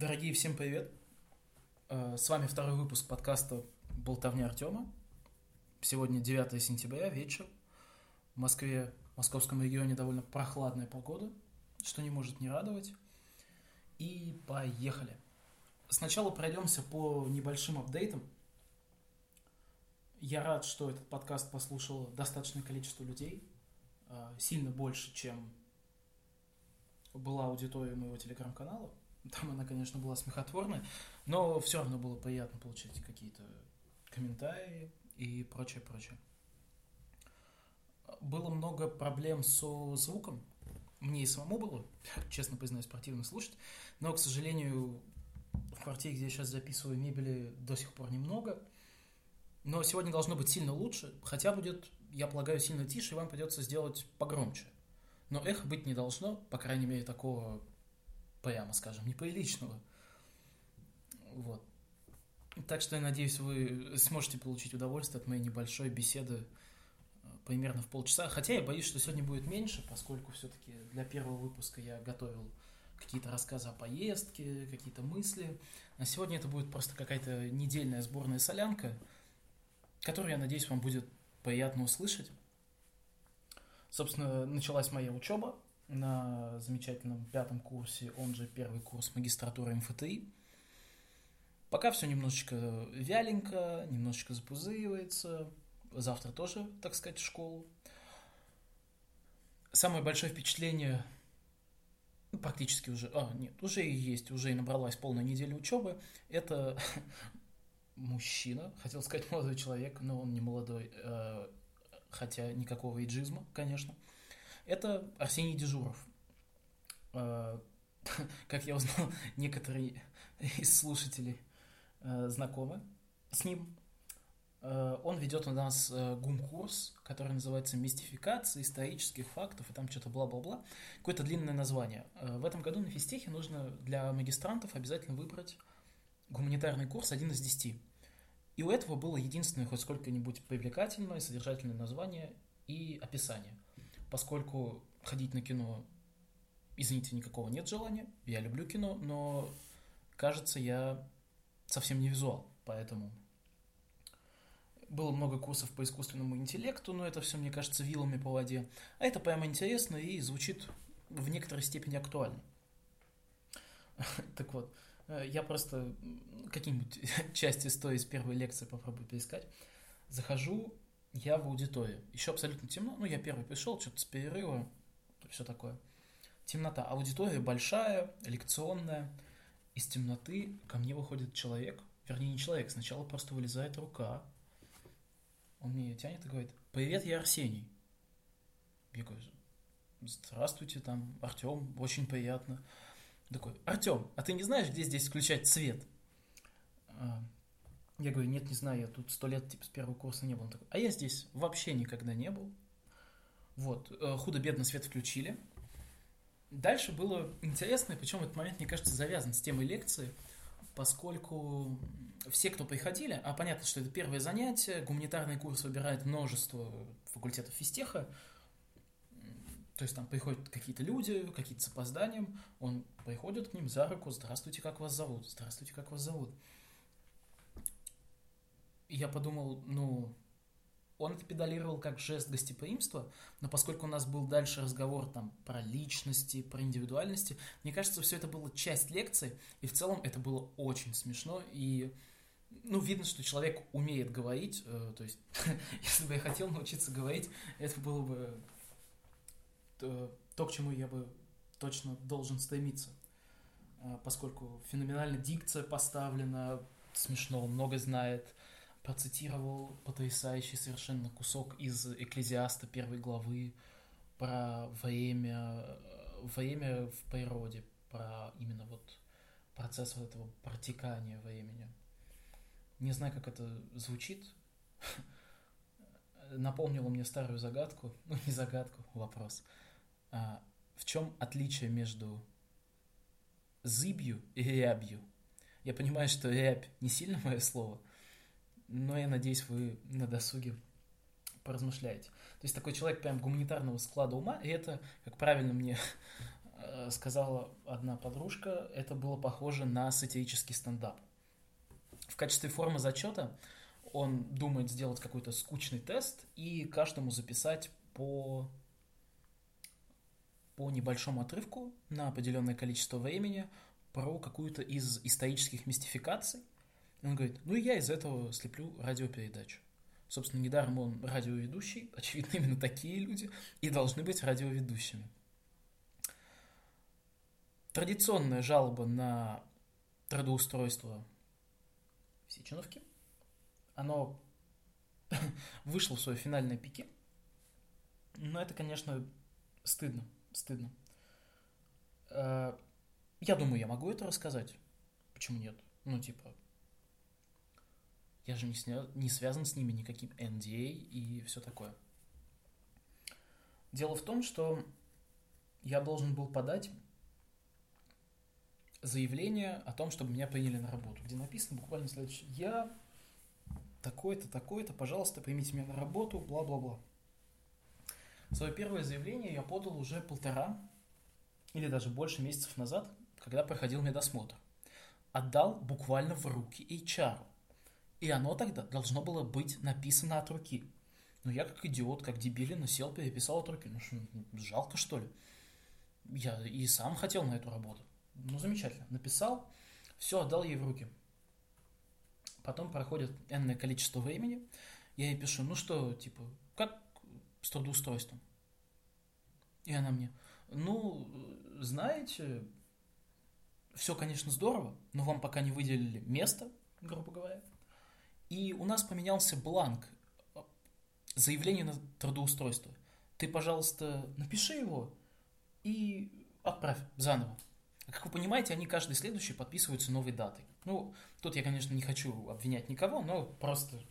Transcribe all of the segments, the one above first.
Дорогие, всем привет! Э, с вами второй выпуск подкаста «Болтовня Артема». Сегодня 9 сентября, вечер. В Москве, в московском регионе довольно прохладная погода, что не может не радовать. И поехали! Сначала пройдемся по небольшим апдейтам. Я рад, что этот подкаст послушало достаточное количество людей, э, сильно больше, чем была аудитория моего телеграм-канала. Там она, конечно, была смехотворная, но все равно было приятно получить какие-то комментарии и прочее, прочее. Было много проблем со звуком. Мне и самому было, честно признаюсь, противно слушать. Но, к сожалению, в квартире, где я сейчас записываю, мебели до сих пор немного. Но сегодня должно быть сильно лучше. Хотя будет, я полагаю, сильно тише, и вам придется сделать погромче. Но эхо быть не должно, по крайней мере, такого прямо скажем, неприличного. Вот. Так что я надеюсь, вы сможете получить удовольствие от моей небольшой беседы э, примерно в полчаса. Хотя я боюсь, что сегодня будет меньше, поскольку все-таки для первого выпуска я готовил какие-то рассказы о поездке, какие-то мысли. А сегодня это будет просто какая-то недельная сборная солянка, которую, я надеюсь, вам будет приятно услышать. Собственно, началась моя учеба на замечательном пятом курсе, он же первый курс магистратуры МФТИ. Пока все немножечко вяленько, немножечко запузыривается. Завтра тоже, так сказать, в школу. Самое большое впечатление ну, практически уже, а, нет, уже и есть, уже и набралась полная неделя учебы. Это мужчина, хотел сказать молодой человек, но он не молодой, э, хотя никакого иджизма, конечно. Это Арсений Дежуров. Э, как я узнал, некоторые из слушателей э, знакомы с ним. Э, он ведет у нас гум-курс, который называется «Мистификация исторических фактов», и там что-то бла-бла-бла. Какое-то длинное название. В этом году на физтехе нужно для магистрантов обязательно выбрать гуманитарный курс один из десяти. И у этого было единственное хоть сколько-нибудь привлекательное, содержательное название и описание – поскольку ходить на кино, извините, никакого нет желания. Я люблю кино, но кажется, я совсем не визуал, поэтому было много курсов по искусственному интеллекту, но это все, мне кажется, вилами по воде. А это прямо интересно и звучит в некоторой степени актуально. Так вот, э, я просто какие-нибудь части стоя из первой лекции попробую поискать. Захожу я в аудитории. Еще абсолютно темно. Ну, я первый пришел, что-то с перерыва, все такое. Темнота. Аудитория большая, лекционная. Из темноты ко мне выходит человек. Вернее, не человек. Сначала просто вылезает рука. Он мне тянет и говорит, привет, я Арсений. Я говорю, здравствуйте, там, Артем, очень приятно. Такой, Артем, а ты не знаешь, где здесь включать свет? Я говорю, нет, не знаю, я тут сто лет типа с первого курса не был. Он такой, а я здесь вообще никогда не был. Вот, э, худо-бедно свет включили. Дальше было интересно, причем этот момент, мне кажется, завязан с темой лекции, поскольку все, кто приходили, а понятно, что это первое занятие, гуманитарный курс выбирает множество факультетов физтеха, то есть там приходят какие-то люди, какие-то с опозданием, он приходит к ним за руку, здравствуйте, как вас зовут, здравствуйте, как вас зовут. Я подумал, ну, он это педалировал как жест гостеприимства, но поскольку у нас был дальше разговор там про личности, про индивидуальности, мне кажется, все это было часть лекции, и в целом это было очень смешно, и ну, видно, что человек умеет говорить, э, то есть, если бы я хотел научиться говорить, это было бы то, то, к чему я бы точно должен стремиться, э, поскольку феноменально дикция поставлена, смешно, много знает, процитировал потрясающий совершенно кусок из Экклезиаста первой главы про время, время в природе, про именно вот процесс вот этого протекания времени. Не знаю, как это звучит. Напомнило мне старую загадку, ну не загадку, вопрос. А, в чем отличие между зыбью и рябью? Я понимаю, что рябь не сильно мое слово, но я надеюсь, вы на досуге поразмышляете. То есть такой человек прям гуманитарного склада ума, и это, как правильно мне э, сказала одна подружка, это было похоже на сатирический стендап. В качестве формы зачета он думает сделать какой-то скучный тест и каждому записать по, по небольшому отрывку на определенное количество времени про какую-то из исторических мистификаций. Он говорит, ну и я из этого слеплю радиопередачу. Собственно, недаром он радиоведущий, очевидно, именно такие люди и должны быть радиоведущими. Традиционная жалоба на трудоустройство в Сеченовке. Оно вышло в свое финальное пике. Но это, конечно, стыдно. Стыдно. Э, я думаю, я могу это рассказать. Почему нет? Ну, типа, я же не, сня... не связан с ними никаким NDA и все такое. Дело в том, что я должен был подать заявление о том, чтобы меня приняли на работу, где написано буквально следующее. Я такой-то, такой-то, пожалуйста, примите меня на работу, бла-бла-бла. Свое первое заявление я подал уже полтора или даже больше месяцев назад, когда проходил медосмотр. Отдал буквально в руки HR. И оно тогда должно было быть написано от руки. Но я как идиот, как дебилин, сел, переписал от руки. Ну что, жалко что ли? Я и сам хотел на эту работу. Ну, замечательно. Написал, все, отдал ей в руки. Потом проходит энное количество времени. Я ей пишу, ну что, типа, как с трудоустройством? И она мне, ну, знаете, все, конечно, здорово, но вам пока не выделили место, грубо говоря. И у нас поменялся бланк заявления на трудоустройство. Ты, пожалуйста, напиши его и отправь заново. Как вы понимаете, они каждый следующий подписываются новой датой. Ну, тут я, конечно, не хочу обвинять никого, но просто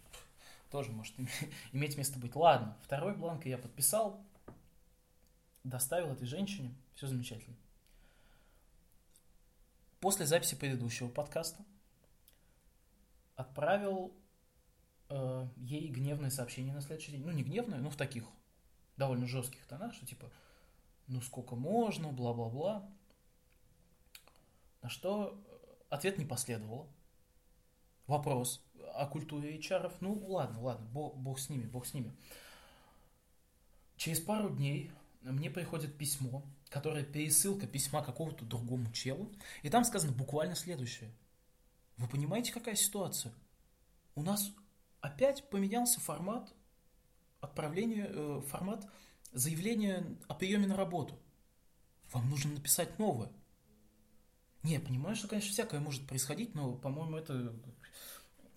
тоже может иметь место быть. Ладно, второй бланк я подписал, доставил этой женщине, все замечательно. После записи предыдущего подкаста отправил э, ей гневное сообщение на следующий день. Ну, не гневное, но в таких довольно жестких тонах, что типа, ну сколько можно, бла-бла-бла. На что ответ не последовало. Вопрос о культуре HR. Ну, ладно, ладно, бог, бог с ними, бог с ними. Через пару дней мне приходит письмо, которое пересылка письма какого-то другому челу, и там сказано буквально следующее. Вы понимаете, какая ситуация? У нас опять поменялся формат отправления, э, формат заявления о приеме на работу. Вам нужно написать новое. Не, я понимаю, что, конечно, всякое может происходить, но, по-моему, это,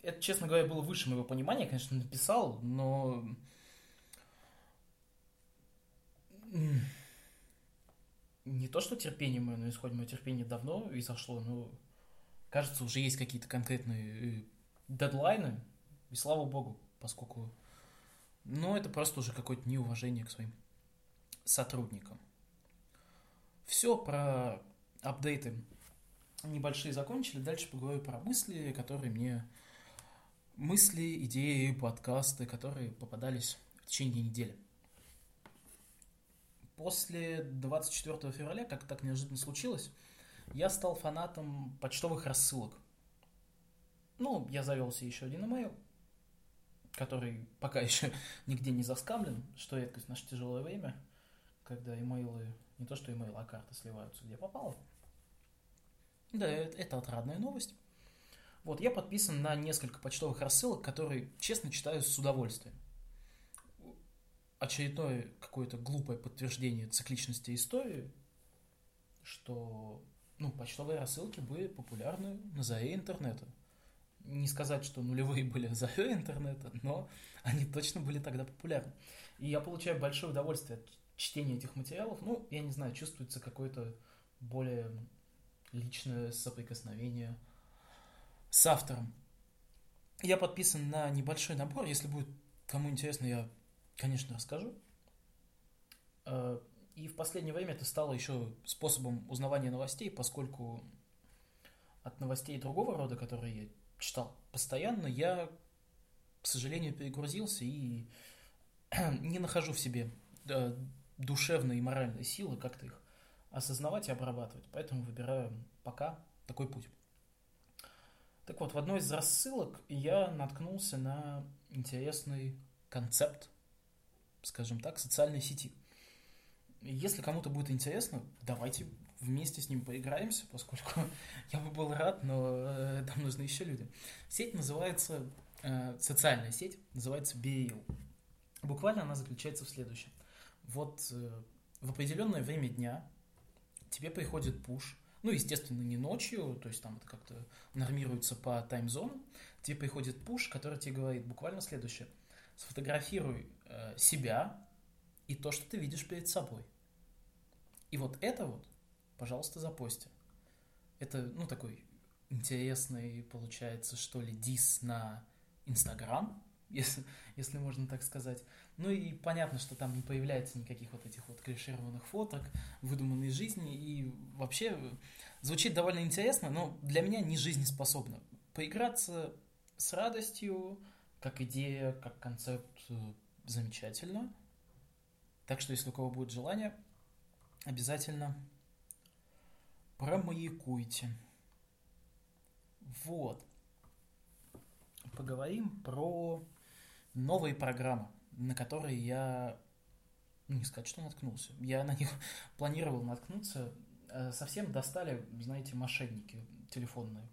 это, честно говоря, было выше моего понимания. Я, конечно, написал, но... Не то, что терпение мое на исходе, мое терпение давно изошло, но, кажется, уже есть какие-то конкретные э, дедлайны, и слава богу, поскольку... Ну, это просто уже какое-то неуважение к своим сотрудникам. Все про апдейты небольшие закончили. Дальше поговорю про мысли, которые мне... Мысли, идеи, подкасты, которые попадались в течение недели. После 24 февраля, как так неожиданно случилось, я стал фанатом почтовых рассылок. Ну, я завелся еще один email, который пока еще нигде не заскамлен, что редкость в наше тяжелое время, когда имейлы, не то что имейл, а карты сливаются где попало. Да, это отрадная новость. Вот, я подписан на несколько почтовых рассылок, которые, честно, читаю с удовольствием. Очередное какое-то глупое подтверждение цикличности истории, что ну, почтовые рассылки были популярны на заре интернета не сказать, что нулевые были заре интернета, но они точно были тогда популярны. И я получаю большое удовольствие от чтения этих материалов. Ну, я не знаю, чувствуется какое-то более личное соприкосновение с автором. Я подписан на небольшой набор. Если будет кому интересно, я, конечно, расскажу. Э, и в последнее время это стало еще способом узнавания новостей, поскольку от новостей другого рода, которые я читал постоянно, я, к сожалению, перегрузился и не нахожу в себе душевной и моральной силы как-то их осознавать и обрабатывать. Поэтому выбираю пока такой путь. Так вот, в одной из рассылок я наткнулся на интересный концепт, скажем так, социальной сети. Если кому-то будет интересно, давайте вместе с ним поиграемся, поскольку я бы был рад, но э, там нужны еще люди. Сеть называется, э, социальная сеть называется BAL. Буквально она заключается в следующем. Вот э, в определенное время дня тебе приходит пуш, ну, естественно, не ночью, то есть там это как-то нормируется по таймзону, тебе приходит пуш, который тебе говорит буквально следующее. Сфотографируй себя и то, что ты видишь перед собой. И вот это вот, пожалуйста, запости. Это, ну, такой интересный, получается, что ли, дис на Инстаграм, если, если можно так сказать. Ну и понятно, что там не появляется никаких вот этих вот клишированных фоток, выдуманной жизни, и вообще звучит довольно интересно, но для меня не жизнеспособно. Поиграться с радостью, как идея, как концепт, э, замечательно. Так что, если у кого будет желание, обязательно промаякуйте. Вот. Поговорим про новые программы, на которые я, ну, не сказать, что наткнулся. Я на них планировал наткнуться. Э, совсем достали, знаете, мошенники телефонные.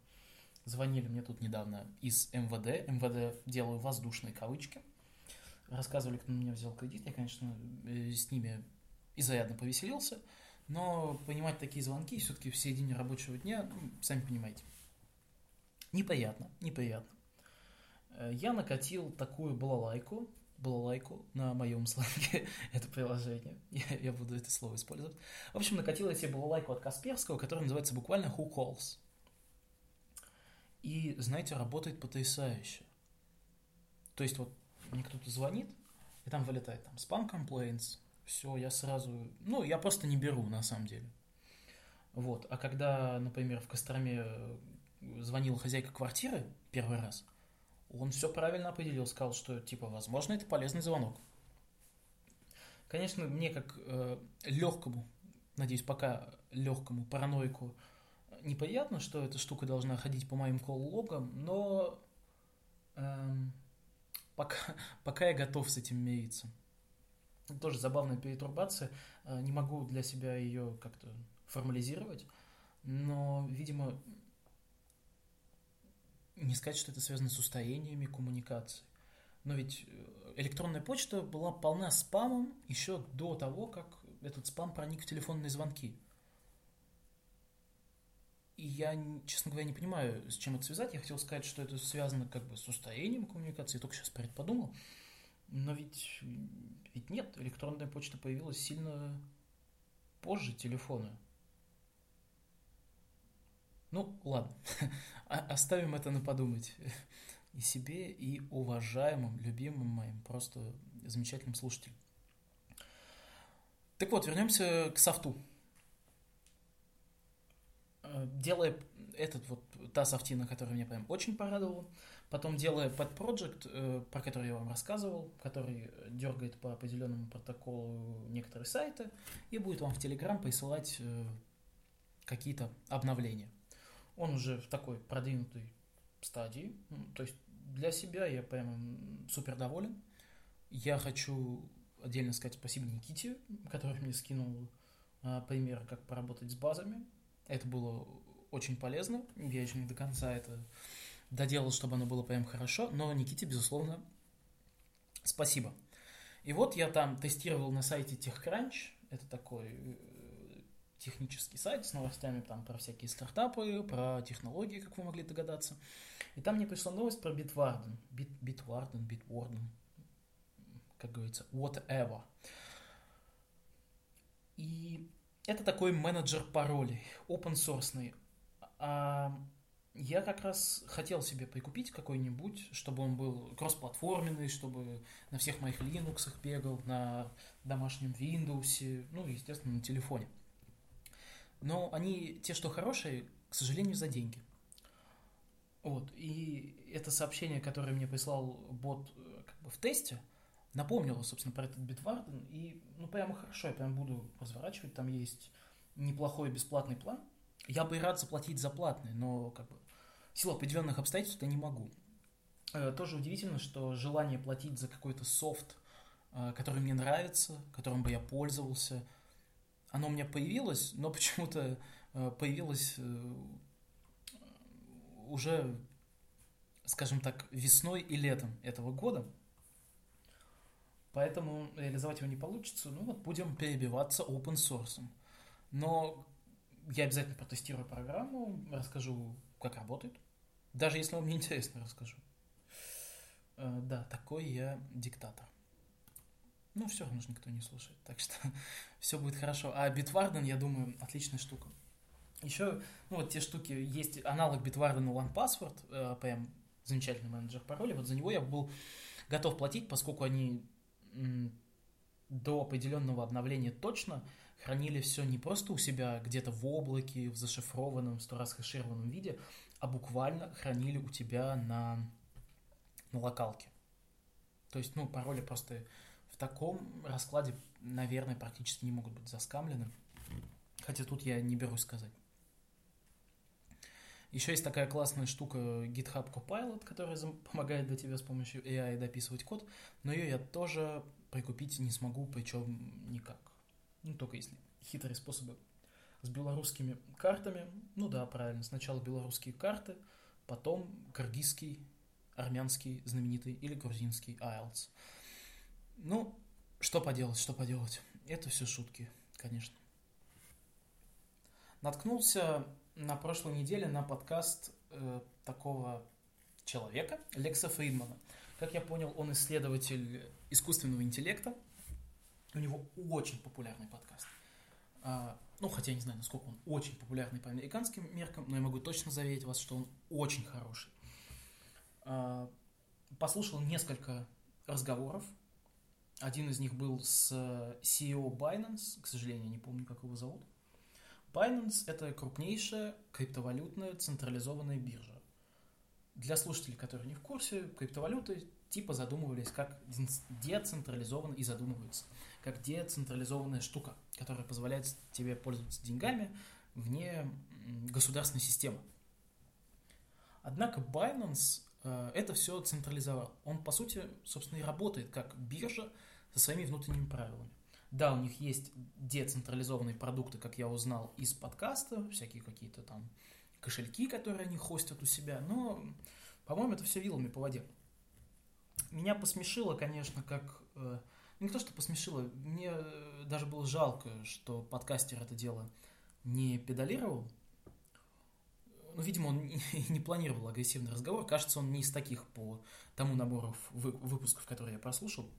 Звонили мне тут недавно из МВД. МВД делаю воздушные кавычки. Рассказывали, кто на меня взял кредит. Я, конечно, э, с ними изрядно повеселился. Но понимать такие звонки все-таки в середине рабочего дня, ну, сами понимаете, неприятно, неприятно. Э, я накатил такую балалайку, балалайку на моем сленге, это приложение, я, я буду это слово использовать. В общем, накатил я себе балалайку от Касперского, которая называется буквально Who Calls. И, знаете, работает потрясающе. То есть вот мне кто-то звонит, и там вылетает там spam complaints, все, я сразу, ну, я просто не беру на самом деле. Вот, а когда, например, в Костроме звонила хозяйка квартиры первый раз – он все правильно определил, сказал, что, типа, возможно, это полезный звонок. Конечно, мне как э, легкому, надеюсь, пока легкому параноику неприятно, что эта штука должна ходить по моим колл-логам, но э, пока, пока я готов с этим мириться. Тоже забавная перетурбация. Э, не могу для себя ее как-то формализировать, но, видимо, не сказать, что это связано с устроениями коммуникации. Но ведь э, электронная почта была полна спамом еще до того, как этот спам проник в телефонные звонки. И я, честно говоря, не понимаю, с чем это связать. Я хотел сказать, что это связано как бы с устроением коммуникации, только сейчас про это подумал. Но ведь, ведь нет, электронная почта появилась сильно позже телефона. Ну, ладно, оставим это на подумать и себе, и уважаемым, любимым моим, просто замечательным слушателям. Так вот, вернемся к софту. Э, делая этот вот, та софтина, которая меня прям очень порадовала, потом делая под Project, э, про который я вам рассказывал, который дергает по определенному протоколу некоторые сайты и будет вам в Telegram присылать э, какие-то обновления он уже в такой продвинутой стадии. То есть для себя я прям супер доволен. Я хочу отдельно сказать спасибо Никите, который мне скинул а, пример, как поработать с базами. Это было очень полезно. Я еще не до конца это доделал, чтобы оно было прям хорошо, но Никите, безусловно, спасибо. И вот я там тестировал на сайте TechCrunch, это такой технический сайт с новостями там про всякие стартапы, про технологии, как вы могли догадаться. И там мне пришла новость про Bitwarden. Bit, Bitwarden, Bitwarden, как говорится, whatever. И это такой менеджер паролей, open source. А я как раз хотел себе прикупить какой-нибудь, чтобы он был кроссплатформенный, чтобы на всех моих Linux бегал, на домашнем Windows, ну, естественно, на телефоне но они, те, что хорошие, к сожалению, за деньги. Вот, и это сообщение, которое мне прислал бот э, как бы в тесте, напомнило, собственно, про этот Bitwarden, и, ну, прямо хорошо, я прям буду разворачивать, там есть неплохой бесплатный план. Я бы и рад заплатить за платный, но как бы в силу определенных обстоятельств я не могу. Э, тоже удивительно, что желание платить за какой-то софт, э, который мне нравится, которым бы я пользовался, оно у меня появилось, но почему-то э, появилось уже, скажем так, весной и летом этого года. Поэтому реализовать его не получится. Ну вот будем перебиваться open source. Но я обязательно протестирую программу, расскажу, как работает. Даже если вам не интересно, расскажу. Э, да, такой я диктатор. Ну, все равно же никто не слушает, так что все будет хорошо. А Bitwarden, я думаю, отличная штука. Еще, ну, вот те штуки, есть аналог Bitwarden OnePassword, э, прям замечательный менеджер паролей, вот за него я был готов платить, поскольку они до определенного обновления точно хранили все не просто у себя где-то в облаке, в зашифрованном, сто раз хэшированном виде, а буквально хранили у тебя на, на локалке. То есть, ну, пароли просто в таком раскладе, наверное, практически не могут быть заскамлены. Хотя тут я не берусь сказать. Еще есть такая классная штука GitHub Copilot, которая помогает для тебя с помощью AI дописывать код, но ее я тоже прикупить не смогу, причем никак. Ну, только если хитрые способы с белорусскими картами. Ну да, правильно, сначала белорусские карты, потом кыргызский, армянский знаменитый или грузинский IELTS. Ну, что поделать, что поделать. Это все шутки, конечно. Наткнулся на прошлой неделе на подкаст э, такого человека, Лекса Фридмана. Как я понял, он исследователь искусственного интеллекта. У него очень популярный подкаст. А, ну, хотя я не знаю, насколько он очень популярный по американским меркам, но я могу точно заверить вас, что он очень хороший. А, послушал несколько разговоров. Один из них был с CEO Binance, к сожалению, не помню, как его зовут. Binance – это крупнейшая криптовалютная централизованная биржа. Для слушателей, которые не в курсе, криптовалюты типа задумывались как децентрализованно и задумываются, как децентрализованная штука, которая позволяет тебе пользоваться деньгами вне государственной системы. Однако Binance э, это все централизовал. Он, по сути, собственно, и работает как биржа со своими внутренними правилами. Да, у них есть децентрализованные продукты, как я узнал из подкаста, всякие какие-то там кошельки, которые они хостят у себя, но, по-моему, это все вилами по воде. Меня посмешило, конечно, как... Э, ну, не то, что посмешило, мне даже было жалко, что подкастер это дело не педалировал. Ну, видимо, он не планировал агрессивный разговор. Кажется, он не из таких по тому набору выпусков, которые я прослушал.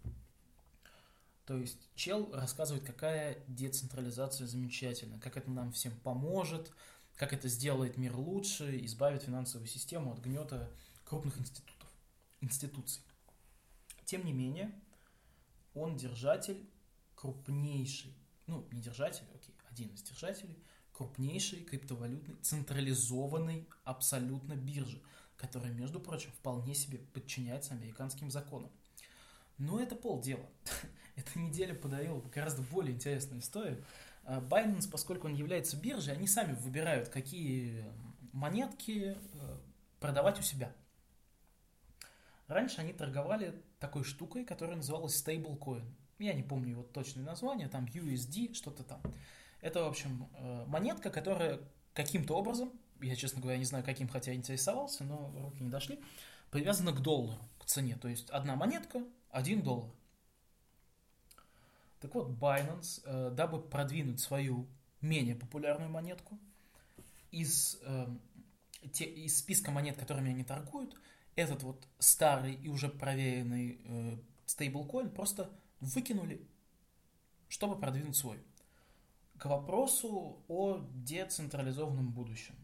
То есть чел рассказывает, какая децентрализация замечательна, как это нам всем поможет, как это сделает мир лучше, избавит финансовую систему от гнета крупных институтов, институций. Тем не менее, он держатель крупнейший, ну, не держатель, окей, один из держателей, крупнейшей криптовалютной централизованной абсолютно биржи, которая, между прочим, вполне себе подчиняется американским законам. Но это полдела. эта неделя подарила гораздо более интересную историю. А, Binance, поскольку он является биржей, они сами выбирают, какие монетки э, продавать у себя. Раньше они торговали такой штукой, которая называлась stablecoin. Я не помню его точное название, там USD, что-то там. Это, в общем, э, монетка, которая каким-то образом, я, честно говоря, не знаю, каким, хотя интересовался, но руки не дошли, привязана к доллару, к цене. То есть одна монетка, один доллар. Так вот, Binance, э, дабы продвинуть свою менее популярную монетку, из, э, из списка монет, которыми они торгуют, этот вот старый и уже проверенный э, стейблкоин просто выкинули, чтобы продвинуть свой. К вопросу о децентрализованном будущем.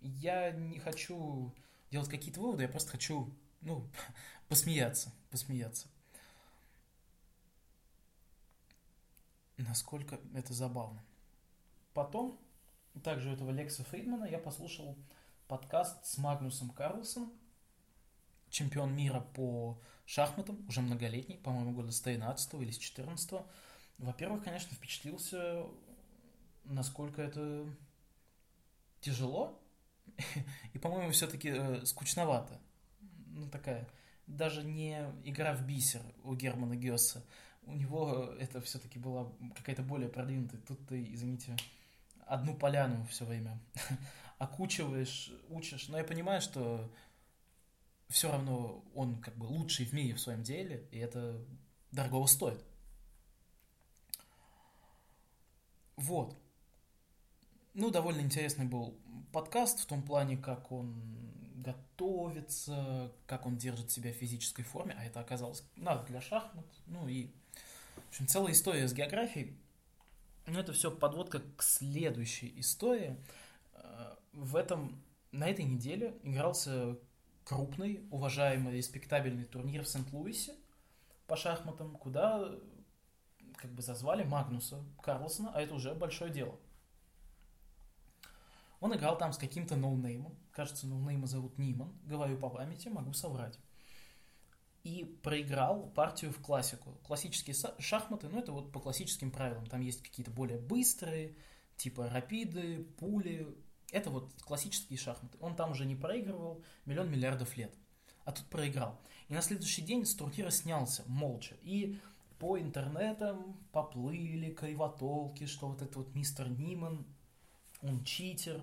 Я не хочу делать какие-то выводы, я просто хочу, ну, посмеяться, посмеяться. насколько это забавно. Потом, также этого Лекса Фридмана, я послушал подкаст с Магнусом Карлсом, чемпион мира по шахматам, уже многолетний, по-моему, года с 13 или с 14 Во-первых, конечно, впечатлился насколько это тяжело и, по-моему, все-таки э, скучновато. Ну, такая, даже не игра в бисер у Германа Гесса. У него это все-таки была какая-то более продвинутая. Тут ты, извините, одну поляну все время окучиваешь, учишь. Но я понимаю, что все равно он как бы лучший в мире в своем деле, и это дорого стоит. Вот. Ну, довольно интересный был подкаст в том плане, как он готовится, как он держит себя в физической форме, а это оказалось надо для шахмат. Ну и, в общем, целая история с географией. Но это все подводка к следующей истории. Э, в этом, на этой неделе игрался крупный, уважаемый, респектабельный турнир в Сент-Луисе по шахматам, куда как бы зазвали Магнуса Карлсона, а это уже большое дело. Он играл там с каким-то no-name ом, кажется, no-name а зовут Ниман, говорю по памяти, могу соврать. И проиграл партию в классику. Классические шахматы, ну это вот по классическим правилам, там есть какие-то более быстрые, типа рапиды, пули, это вот классические шахматы. Он там уже не проигрывал миллион миллиардов лет. А тут проиграл. И на следующий день с турнира снялся молча. И по интернетам поплыли кривотолки, что вот этот вот мистер Ниман, он читер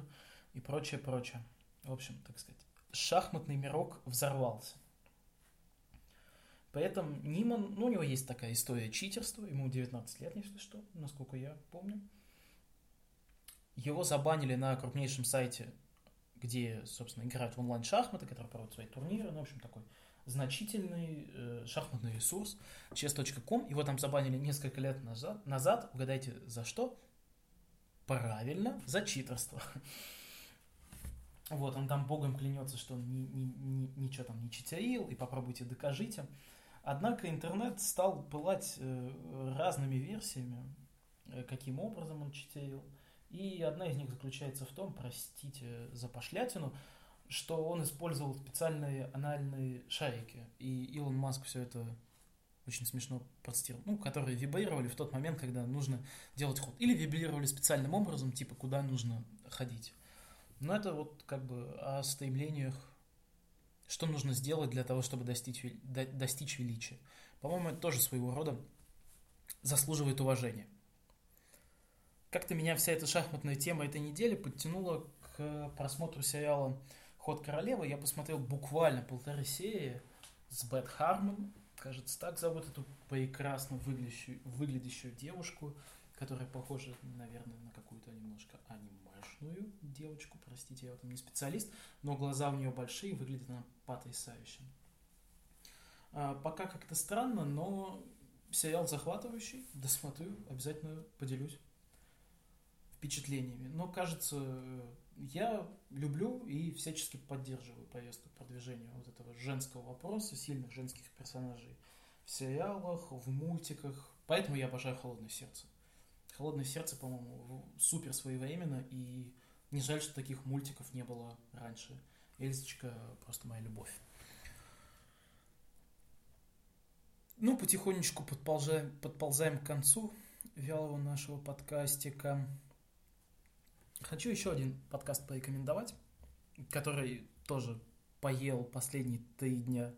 и прочее, прочее. В общем, так сказать, шахматный мирок взорвался. Поэтому Ниман, ну, у него есть такая история читерства, ему 19 лет, если что, насколько я помню. Его забанили на крупнейшем сайте, где, собственно, играют в онлайн-шахматы, который проводит свои турниры, ну, в общем, такой значительный э, шахматный ресурс, chess.com. Его там забанили несколько лет назад. назад. Угадайте, за что? Правильно, за читерство. Вот, он там богом клянется, что он ни, ни, ни, ничего там не читерил, и попробуйте докажите. Однако интернет стал пылать э, разными версиями, э, каким образом он читерил. И одна из них заключается в том, простите за пошлятину, что он использовал специальные анальные шарики. И Илон Маск все это очень смешно процитировал, ну, которые вибрировали в тот момент, когда нужно делать ход. Или вибрировали специальным образом, типа, куда нужно ходить. Но это вот как бы о стремлениях, что нужно сделать для того, чтобы достичь, достичь величия. По-моему, это тоже своего рода заслуживает уважения. Как-то меня вся эта шахматная тема этой недели подтянула к просмотру сериала «Ход королевы». Я посмотрел буквально полторы серии с Бет Хармон, кажется, так зовут эту прекрасно выглядящую, выглядящую девушку, которая похожа, наверное, на какую-то немножко анимешную девочку, простите, я в этом не специалист, но глаза у нее большие, выглядит она потрясающе. А, пока как-то странно, но сериал захватывающий, досмотрю, обязательно поделюсь впечатлениями. Но, кажется, я люблю и всячески поддерживаю повестку продвижения вот этого женского вопроса, сильных женских персонажей в сериалах, в мультиках. Поэтому я обожаю «Холодное сердце». «Холодное сердце», по-моему, супер своевременно, и не жаль, что таких мультиков не было раньше. Эльзочка просто моя любовь. Ну, потихонечку подползаем, подползаем к концу вялого нашего подкастика. Хочу еще один подкаст порекомендовать, который тоже поел последние три дня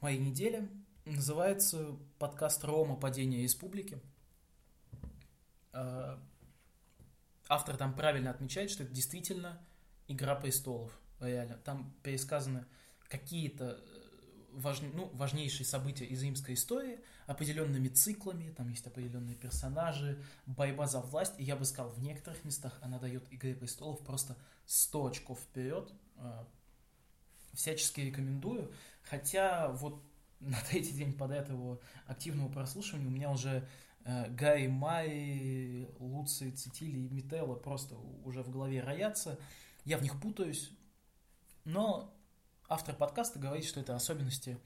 моей недели. Называется подкаст «Рома. Падение республики». А, автор там правильно отмечает, что это действительно «Игра престолов». Реально. Там пересказаны какие-то важ, ну, важнейшие события из римской истории, определенными циклами, там есть определенные персонажи, борьба за власть, и я бы сказал, в некоторых местах она дает «Игре престолов» просто 100 очков вперед, а, всячески рекомендую, хотя вот на третий день подряд его активного прослушивания у меня уже э, Гарри Май, Луций, Цитили и Мителла просто уже в голове роятся, я в них путаюсь, но автор подкаста говорит, что это особенности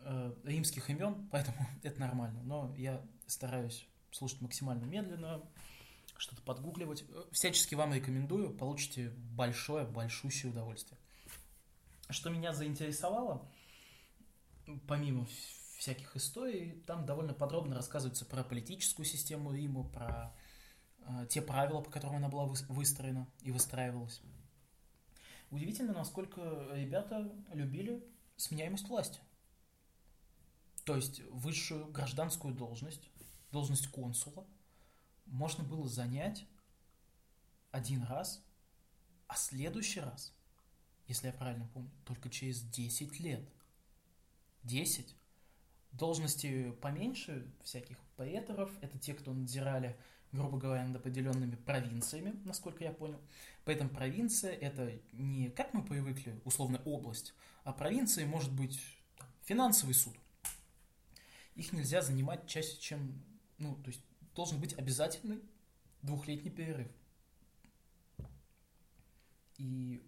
э, римских имен, поэтому это нормально. Но я стараюсь слушать максимально медленно, что-то подгугливать. Всячески вам рекомендую, получите большое, большущее удовольствие. Что меня заинтересовало, помимо всяких историй, там довольно подробно рассказывается про политическую систему Рима, про э, те правила, по которым она была выстроена и выстраивалась. Удивительно, насколько ребята любили сменяемость власти. То есть высшую гражданскую должность, должность консула, можно было занять один раз, а следующий раз, если я правильно помню, только через 10 лет. 10. Должности поменьше всяких поэторов, это те, кто надзирали, грубо говоря, над определенными провинциями, насколько я понял. Поэтому провинция это не как мы привыкли, условно область, а провинцией может быть там, финансовый суд. Их нельзя занимать чаще, чем, ну, то есть должен быть обязательный двухлетний перерыв. И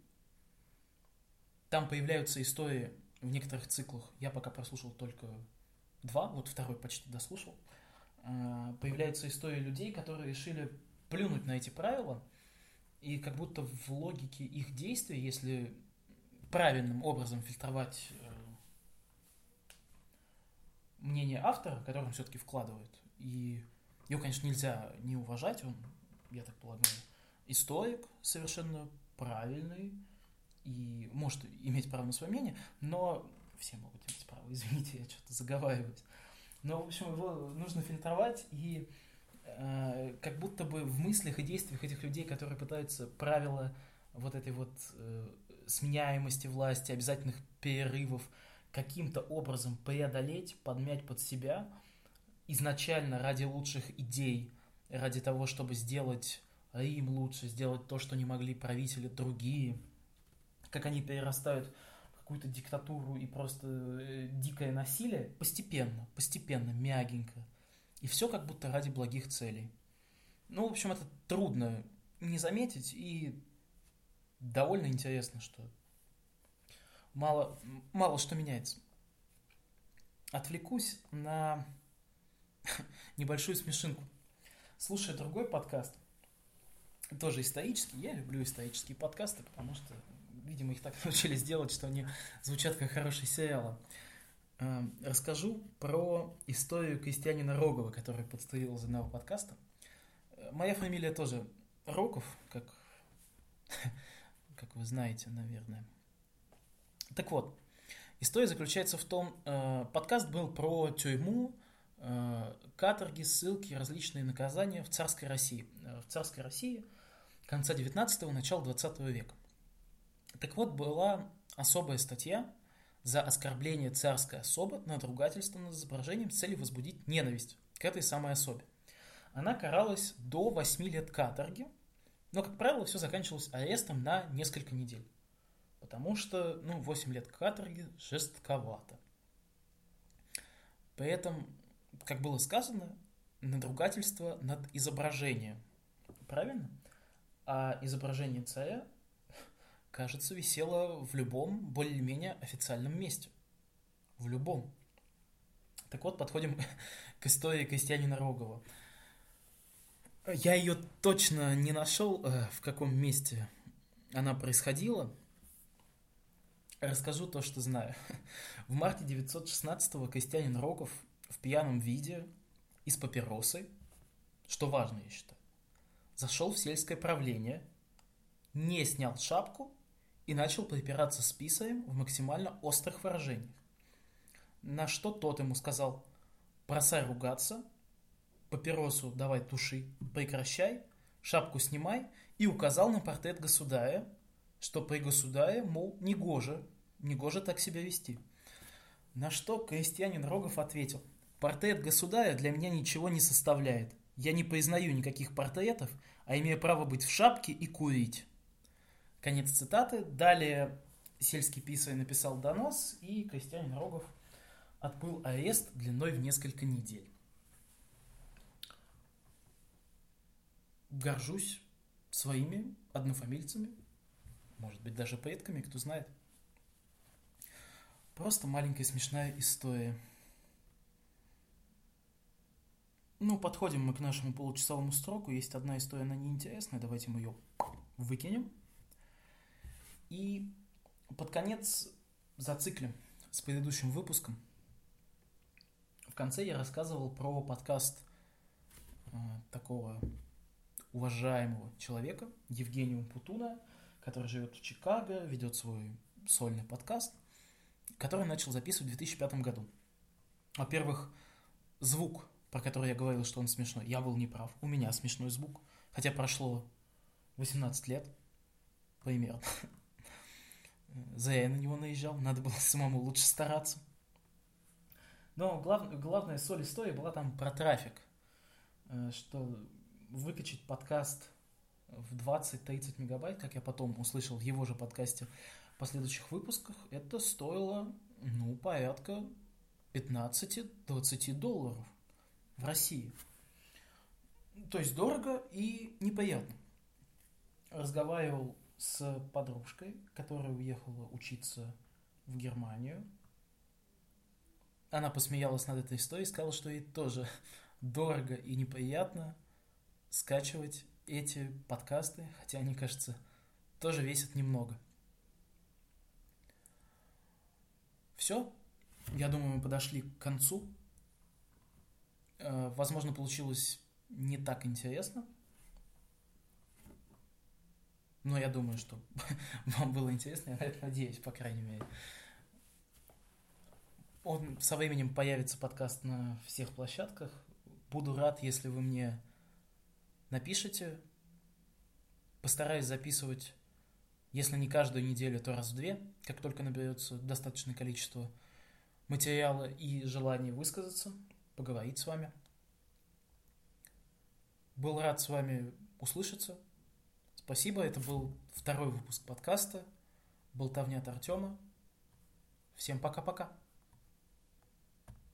там появляются истории в некоторых циклах. Я пока прослушал только два, вот второй почти дослушал. А, появляются истории людей, которые решили плюнуть на эти правила, и как будто в логике их действий, если правильным образом фильтровать э, мнение автора, которое он все-таки вкладывает, и его, конечно, нельзя не уважать, он, я так полагаю, историк совершенно правильный и может иметь право на свое мнение, но все могут иметь право, извините, я что-то заговариваюсь. Но, в общем, его нужно фильтровать, и э, как будто бы в мыслях и действиях этих людей, которые пытаются правила вот этой вот э, сменяемости власти, обязательных перерывов каким-то образом преодолеть, подмять под себя, изначально ради лучших идей, ради того, чтобы сделать Рим лучше, сделать то, что не могли правители другие, как они перерастают какую-то диктатуру и просто э, дикое насилие, постепенно, постепенно, мягенько. И все как будто ради благих целей. Ну, в общем, это трудно не заметить, и довольно интересно, что мало, мало что меняется. Отвлекусь на небольшую смешинку. Слушая другой подкаст, тоже исторический, я люблю исторические подкасты, потому что, видимо, их так научились делать, что они звучат как хорошие сериалы. Эм, расскажу про историю крестьянина Рогова, который подстрелил из одного подкаста. Э, моя фамилия тоже Рогов, как, как вы знаете, наверное. Так вот, история заключается в том, э, подкаст был про тюрьму, э, каторги, ссылки, различные наказания в царской России. В царской России конца 19-го, начала 20 века. Так вот, была особая статья за оскорбление царской особы, надругательство над изображением с целью возбудить ненависть к этой самой особе. Она каралась до 8 лет каторги, но, как правило, все заканчивалось арестом на несколько недель. Потому что, ну, 8 лет каторги жестковато. При этом, как было сказано, надругательство над изображением. Правильно? А изображение царя кажется, висела в любом более-менее официальном месте. В любом. Так вот, подходим к истории крестьянина Рогова. Я ее точно не нашел, э, в каком месте она происходила. Расскажу то, что знаю. В марте 916-го крестьянин Рогов в пьяном виде и с папиросой, что важно, я считаю, зашел в сельское правление, не снял шапку и начал припираться с писарем в максимально острых выражениях. На что тот ему сказал «бросай ругаться», «папиросу давай туши, прекращай», «шапку снимай» и указал на портрет государя, что при государе, мол, негоже, негоже так себя вести. На что крестьянин Рогов ответил «Портрет государя для меня ничего не составляет. Я не признаю никаких портретов, а имею право быть в шапке и курить». Конец цитаты. Далее сельский писарь написал донос, и крестьянин Рогов отбыл арест длиной в несколько недель. Горжусь своими однофамильцами, может быть, даже предками, кто знает. Просто маленькая смешная история. Ну, подходим мы к нашему получасовому сроку. Есть одна история, она неинтересная, давайте мы ее выкинем. И под конец зациклим с предыдущим выпуском. В конце я рассказывал про подкаст э, такого уважаемого человека, Евгения Путуна, который живет в Чикаго, ведет свой сольный подкаст, который начал записывать в 2005 году. Во-первых, звук, про который я говорил, что он смешной, я был неправ. У меня смешной звук, хотя прошло 18 лет примерно. Зря я на него наезжал, надо было самому лучше стараться. Но глав, главная соль истории была там про трафик, э, что выкачать подкаст в 20-30 мегабайт, как я потом услышал в его же подкасте в последующих выпусках, это стоило, ну, порядка 15-20 долларов в России. То есть дорого и неприятно. Разговаривал с подружкой, которая уехала учиться в Германию. Она посмеялась над этой историей, сказала, что ей тоже дорого и неприятно скачивать эти подкасты, хотя они, кажется, тоже весят немного. Все. Я думаю, мы подошли к концу. Э, возможно, получилось не так интересно. Но я думаю, что вам было интересно, я надеюсь, по крайней мере. Он со временем появится подкаст на всех площадках. Буду рад, если вы мне напишите. Постараюсь записывать, если не каждую неделю, то раз в две, как только наберется достаточное количество материала и желание высказаться, поговорить с вами. Был рад с вами услышаться. Спасибо, это был второй выпуск подкаста. Болтовня от Артема. Всем пока-пока.